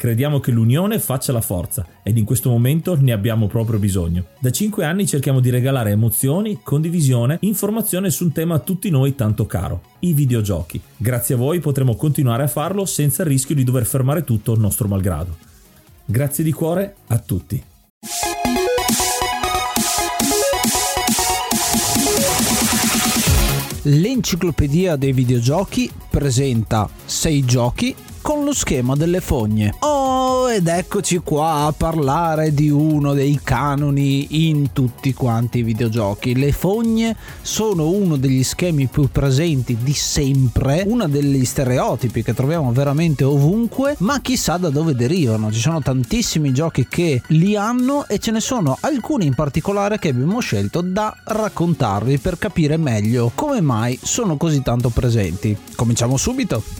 Crediamo che l'unione faccia la forza ed in questo momento ne abbiamo proprio bisogno. Da 5 anni cerchiamo di regalare emozioni, condivisione, informazione su un tema a tutti noi tanto caro, i videogiochi. Grazie a voi potremo continuare a farlo senza il rischio di dover fermare tutto il nostro malgrado. Grazie di cuore a tutti. L'enciclopedia dei videogiochi presenta 6 giochi con lo schema delle fogne. Oh, ed eccoci qua a parlare di uno dei canoni in tutti quanti i videogiochi. Le fogne sono uno degli schemi più presenti di sempre, uno degli stereotipi che troviamo veramente ovunque, ma chissà da dove derivano. Ci sono tantissimi giochi che li hanno e ce ne sono alcuni in particolare che abbiamo scelto da raccontarvi per capire meglio come mai sono così tanto presenti. Cominciamo subito.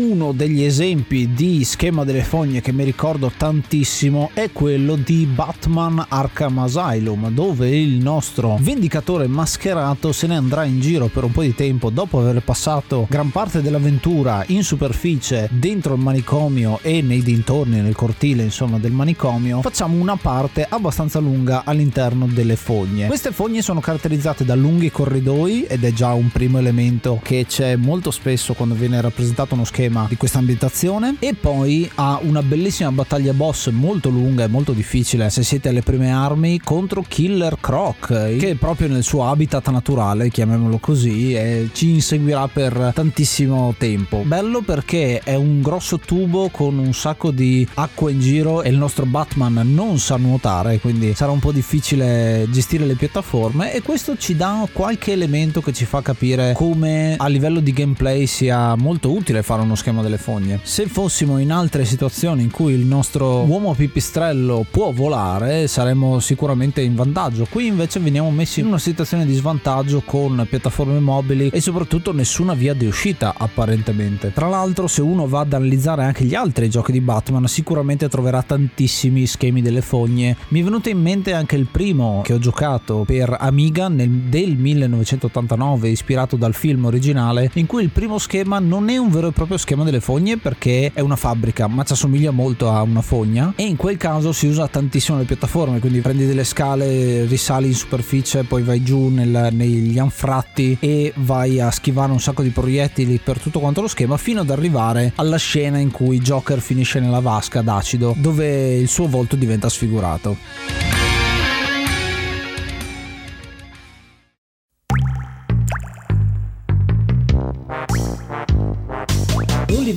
uno degli esempi di schema delle fogne che mi ricordo tantissimo è quello di Batman Arkham Asylum, dove il nostro vendicatore mascherato se ne andrà in giro per un po' di tempo dopo aver passato gran parte dell'avventura in superficie dentro il manicomio e nei dintorni, nel cortile insomma del manicomio. Facciamo una parte abbastanza lunga all'interno delle fogne. Queste fogne sono caratterizzate da lunghi corridoi ed è già un primo elemento che c'è molto spesso quando viene rappresentato uno schema di questa ambientazione. E poi ha una bellissima battaglia boss molto lunga e molto difficile se siete alle prime armi contro Killer Croc che proprio nel suo habitat naturale chiamiamolo così ci inseguirà per tantissimo tempo. Bello perché è un grosso tubo con un sacco di acqua in giro e il nostro Batman non sa nuotare quindi sarà un po' difficile gestire le piattaforme e questo ci dà qualche elemento che ci fa capire come a livello di gameplay sia molto utile fare uno schema delle fogne. Se fossimo in altre situazioni in cui il nostro uomo pipistrello può volare, saremmo sicuramente in vantaggio. Qui invece veniamo messi in una situazione di svantaggio con piattaforme mobili e soprattutto nessuna via di uscita apparentemente. Tra l'altro, se uno va ad analizzare anche gli altri giochi di Batman, sicuramente troverà tantissimi schemi delle fogne. Mi è venuto in mente anche il primo che ho giocato per Amiga nel, del 1989, ispirato dal film originale, in cui il primo schema non è un vero e proprio schema delle delle fogne perché è una fabbrica ma ci assomiglia molto a una fogna e in quel caso si usa tantissimo le piattaforme quindi prendi delle scale risali in superficie poi vai giù nel, negli anfratti e vai a schivare un sacco di proiettili per tutto quanto lo schema fino ad arrivare alla scena in cui Joker finisce nella vasca d'acido dove il suo volto diventa sfigurato.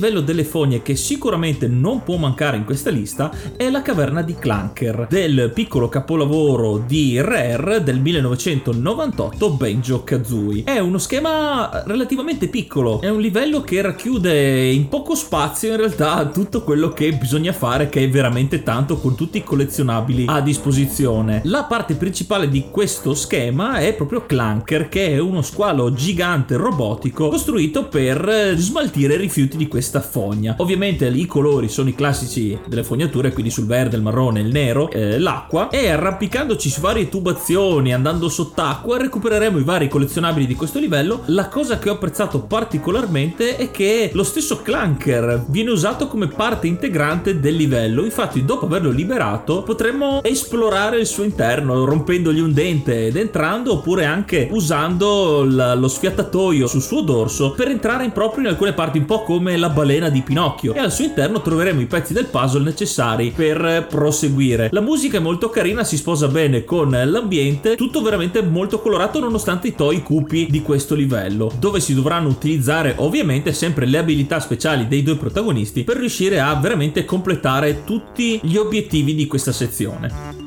Livello delle fogne che sicuramente non può mancare in questa lista è la caverna di Clanker, del piccolo capolavoro di Rare del 1998 Benjo Kazooie. È uno schema relativamente piccolo, è un livello che racchiude in poco spazio in realtà tutto quello che bisogna fare, che è veramente tanto con tutti i collezionabili a disposizione. La parte principale di questo schema è proprio Clanker, che è uno squalo gigante robotico costruito per smaltire rifiuti di questa questa fogna. Ovviamente i colori sono i classici delle fognature, quindi sul verde, il marrone, il nero, eh, l'acqua e arrampicandoci su varie tubazioni, andando sott'acqua, recupereremo i vari collezionabili di questo livello. La cosa che ho apprezzato particolarmente è che lo stesso clunker viene usato come parte integrante del livello. Infatti, dopo averlo liberato, potremmo esplorare il suo interno, rompendogli un dente ed entrando, oppure anche usando l- lo sfiatatoio sul suo dorso per entrare in proprio in alcune parti, un po' come la balena di Pinocchio e al suo interno troveremo i pezzi del puzzle necessari per proseguire. La musica è molto carina, si sposa bene con l'ambiente, tutto veramente molto colorato nonostante i toi cupi di questo livello, dove si dovranno utilizzare ovviamente sempre le abilità speciali dei due protagonisti per riuscire a veramente completare tutti gli obiettivi di questa sezione.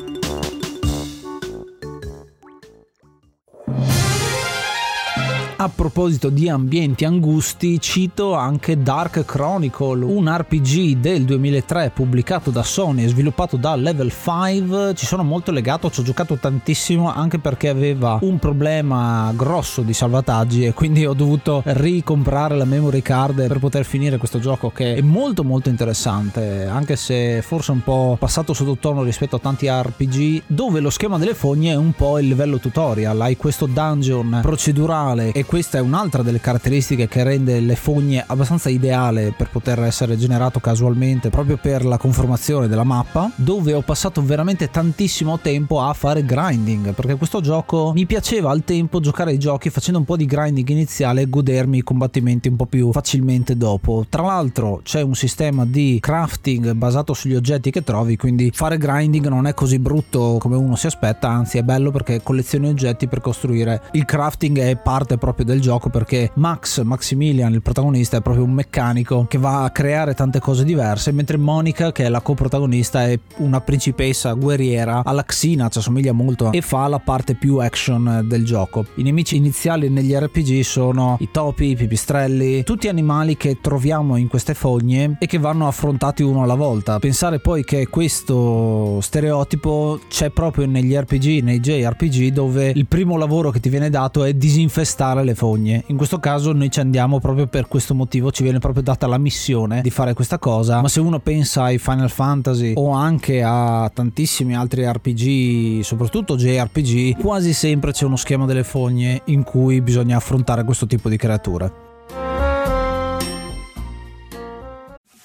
A proposito di ambienti angusti, cito anche Dark Chronicle, un RPG del 2003 pubblicato da Sony e sviluppato da Level 5. Ci sono molto legato, ci ho giocato tantissimo anche perché aveva un problema grosso di salvataggi e quindi ho dovuto ricomprare la memory card per poter finire questo gioco che è molto molto interessante, anche se forse un po' passato sottotono rispetto a tanti RPG dove lo schema delle fogne è un po' il livello tutorial, hai questo dungeon procedurale e questa è un'altra delle caratteristiche che rende le fogne abbastanza ideale per poter essere generato casualmente proprio per la conformazione della mappa dove ho passato veramente tantissimo tempo a fare grinding perché questo gioco mi piaceva al tempo giocare ai giochi facendo un po' di grinding iniziale e godermi i combattimenti un po' più facilmente dopo. Tra l'altro c'è un sistema di crafting basato sugli oggetti che trovi quindi fare grinding non è così brutto come uno si aspetta anzi è bello perché collezioni oggetti per costruire. Il crafting è parte proprio proprio del gioco perché Max, Maximilian, il protagonista, è proprio un meccanico che va a creare tante cose diverse, mentre Monica, che è la coprotagonista, è una principessa guerriera alla Xina, ci assomiglia molto e fa la parte più action del gioco. I nemici iniziali negli RPG sono i topi, i pipistrelli, tutti animali che troviamo in queste fogne e che vanno affrontati uno alla volta. Pensare poi che questo stereotipo c'è proprio negli RPG, nei JRPG, dove il primo lavoro che ti viene dato è disinfestare le fogne. In questo caso noi ci andiamo proprio per questo motivo, ci viene proprio data la missione di fare questa cosa, ma se uno pensa ai Final Fantasy o anche a tantissimi altri RPG, soprattutto JRPG, quasi sempre c'è uno schema delle fogne in cui bisogna affrontare questo tipo di creature.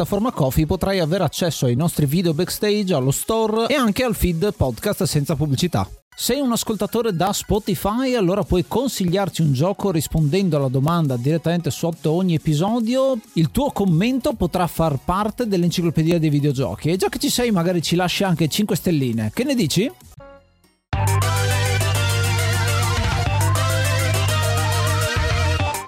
piattaforma Coffee potrai avere accesso ai nostri video backstage, allo store e anche al feed podcast senza pubblicità. Sei un ascoltatore da Spotify, allora puoi consigliarci un gioco rispondendo alla domanda direttamente sotto ogni episodio. Il tuo commento potrà far parte dell'enciclopedia dei videogiochi. E già che ci sei, magari ci lasci anche 5 stelline. Che ne dici?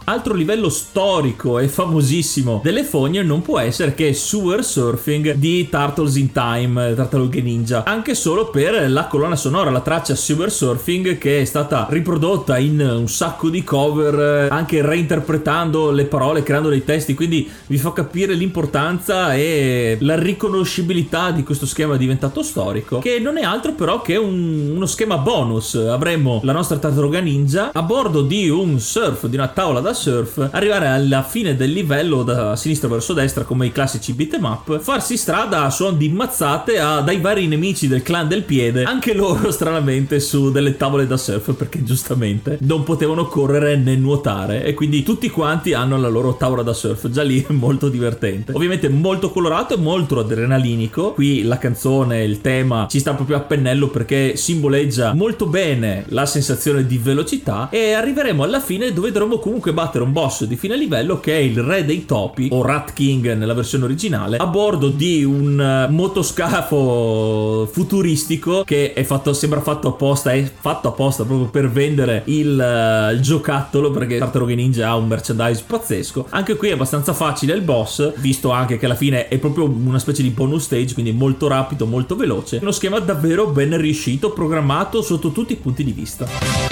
Altro livello storico e famosissimo delle fogne non può essere che Sewer Surfing di Turtles in Time, Tartarughe Ninja, anche solo per la colonna sonora, la traccia Sewer Surfing che è stata riprodotta in un sacco di cover, anche reinterpretando le parole, creando dei testi, quindi vi fa capire l'importanza e la riconoscibilità di questo schema diventato storico, che non è altro però che un, uno schema bonus. Avremo la nostra Tartaruga Ninja a bordo di un surf, di una tavola da surf, arrivare alla fine del livello da sinistra verso destra come i classici beat'em up, farsi strada a suon di mazzate a, dai vari nemici del clan del piede, anche loro stranamente su delle tavole da surf perché giustamente non potevano correre né nuotare e quindi tutti quanti hanno la loro tavola da surf, già lì è molto divertente. Ovviamente molto colorato e molto adrenalinico, qui la canzone, il tema ci sta proprio a pennello perché simboleggia molto bene la sensazione di velocità e arriveremo alla fine dove dovremo comunque battere un boss di fine livello che è il re dei topi o Rat King nella versione originale a bordo di un eh, motoscafo futuristico che è fatto, sembra fatto apposta è fatto apposta proprio per vendere il, uh, il giocattolo perché Tartarughe Ninja ha un merchandise pazzesco. Anche qui è abbastanza facile il boss visto anche che alla fine è proprio una specie di bonus stage quindi molto rapido molto veloce. Uno schema davvero ben riuscito programmato sotto tutti i punti di vista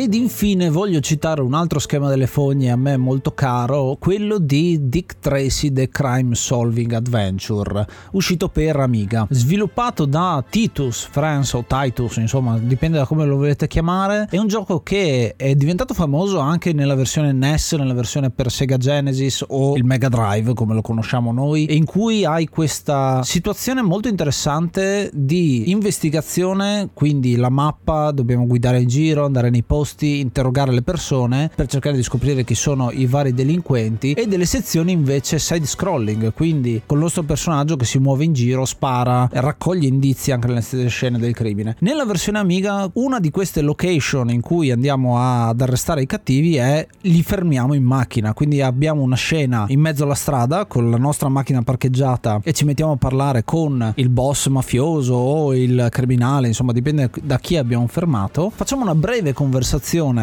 Ed infine voglio citare un altro schema delle fogne a me molto caro, quello di Dick Tracy The Crime Solving Adventure, uscito per Amiga. Sviluppato da Titus France o Titus, insomma, dipende da come lo volete chiamare. È un gioco che è diventato famoso anche nella versione NES, nella versione per Sega Genesis o il Mega Drive, come lo conosciamo noi, in cui hai questa situazione molto interessante di investigazione, quindi la mappa, dobbiamo guidare in giro, andare nei posti, interrogare le persone per cercare di scoprire chi sono i vari delinquenti e delle sezioni invece side scrolling, quindi con il nostro personaggio che si muove in giro, spara, raccoglie indizi anche nelle stesse scene del crimine. Nella versione Amiga una di queste location in cui andiamo ad arrestare i cattivi è li fermiamo in macchina, quindi abbiamo una scena in mezzo alla strada con la nostra macchina parcheggiata e ci mettiamo a parlare con il boss mafioso o il criminale, insomma dipende da chi abbiamo fermato. Facciamo una breve conversazione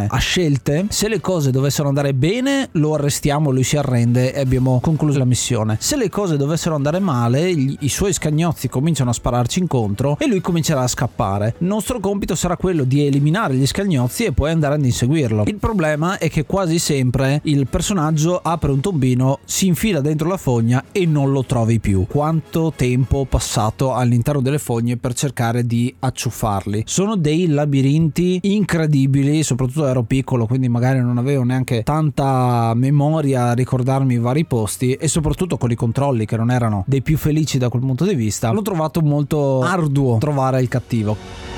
a scelte, se le cose dovessero andare bene lo arrestiamo, lui si arrende e abbiamo concluso la missione. Se le cose dovessero andare male, gli, i suoi scagnozzi cominciano a spararci incontro e lui comincerà a scappare. Il nostro compito sarà quello di eliminare gli scagnozzi e poi andare ad inseguirlo. Il problema è che quasi sempre il personaggio apre un tombino, si infila dentro la fogna e non lo trovi più. Quanto tempo passato all'interno delle fogne per cercare di acciuffarli? Sono dei labirinti incredibili, soprattutto ero piccolo, quindi magari non avevo neanche tanta memoria a ricordarmi i vari posti e soprattutto con i controlli che non erano dei più felici da quel punto di vista. L'ho trovato molto arduo trovare il cattivo.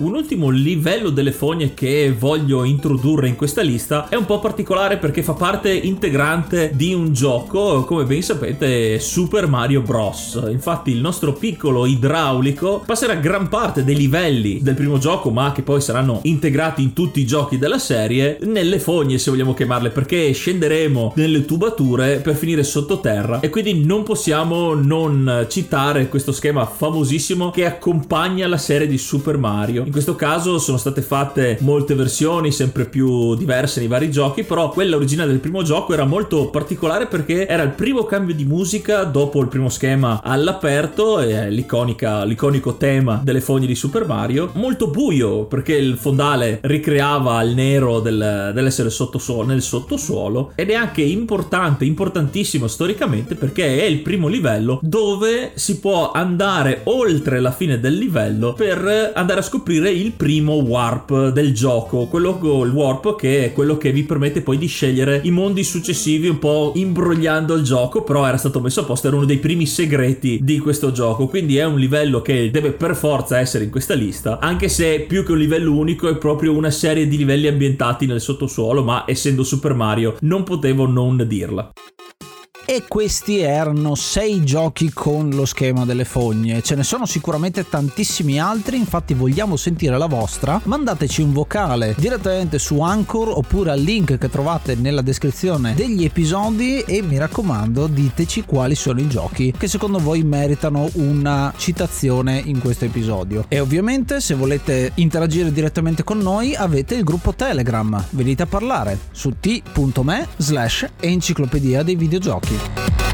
Un ultimo livello delle fogne che voglio introdurre in questa lista è un po' particolare perché fa parte integrante di un gioco, come ben sapete, Super Mario Bros. Infatti il nostro piccolo idraulico passerà gran parte dei livelli del primo gioco, ma che poi saranno integrati in tutti i giochi della serie, nelle fogne se vogliamo chiamarle, perché scenderemo nelle tubature per finire sottoterra e quindi non possiamo non citare questo schema famosissimo che accompagna la serie di Super Mario in questo caso sono state fatte molte versioni, sempre più diverse nei vari giochi, però quella originale del primo gioco era molto particolare perché era il primo cambio di musica dopo il primo schema all'aperto, e l'iconico tema delle fogne di Super Mario, molto buio perché il fondale ricreava il nero del, dell'essere sottosuolo, nel sottosuolo ed è anche importante, importantissimo storicamente perché è il primo livello dove si può andare oltre la fine del livello per andare a scoprire scoprire il primo warp del gioco, quello il warp che è quello che vi permette poi di scegliere i mondi successivi un po' imbrogliando il gioco, però era stato messo a posto, era uno dei primi segreti di questo gioco, quindi è un livello che deve per forza essere in questa lista, anche se più che un livello unico è proprio una serie di livelli ambientati nel sottosuolo, ma essendo Super Mario non potevo non dirla e questi erano sei giochi con lo schema delle fogne. Ce ne sono sicuramente tantissimi altri, infatti vogliamo sentire la vostra. Mandateci un vocale direttamente su Anchor oppure al link che trovate nella descrizione degli episodi e mi raccomando diteci quali sono i giochi che secondo voi meritano una citazione in questo episodio. E ovviamente se volete interagire direttamente con noi avete il gruppo Telegram, venite a parlare su t.me slash enciclopedia dei videogiochi. Thank you.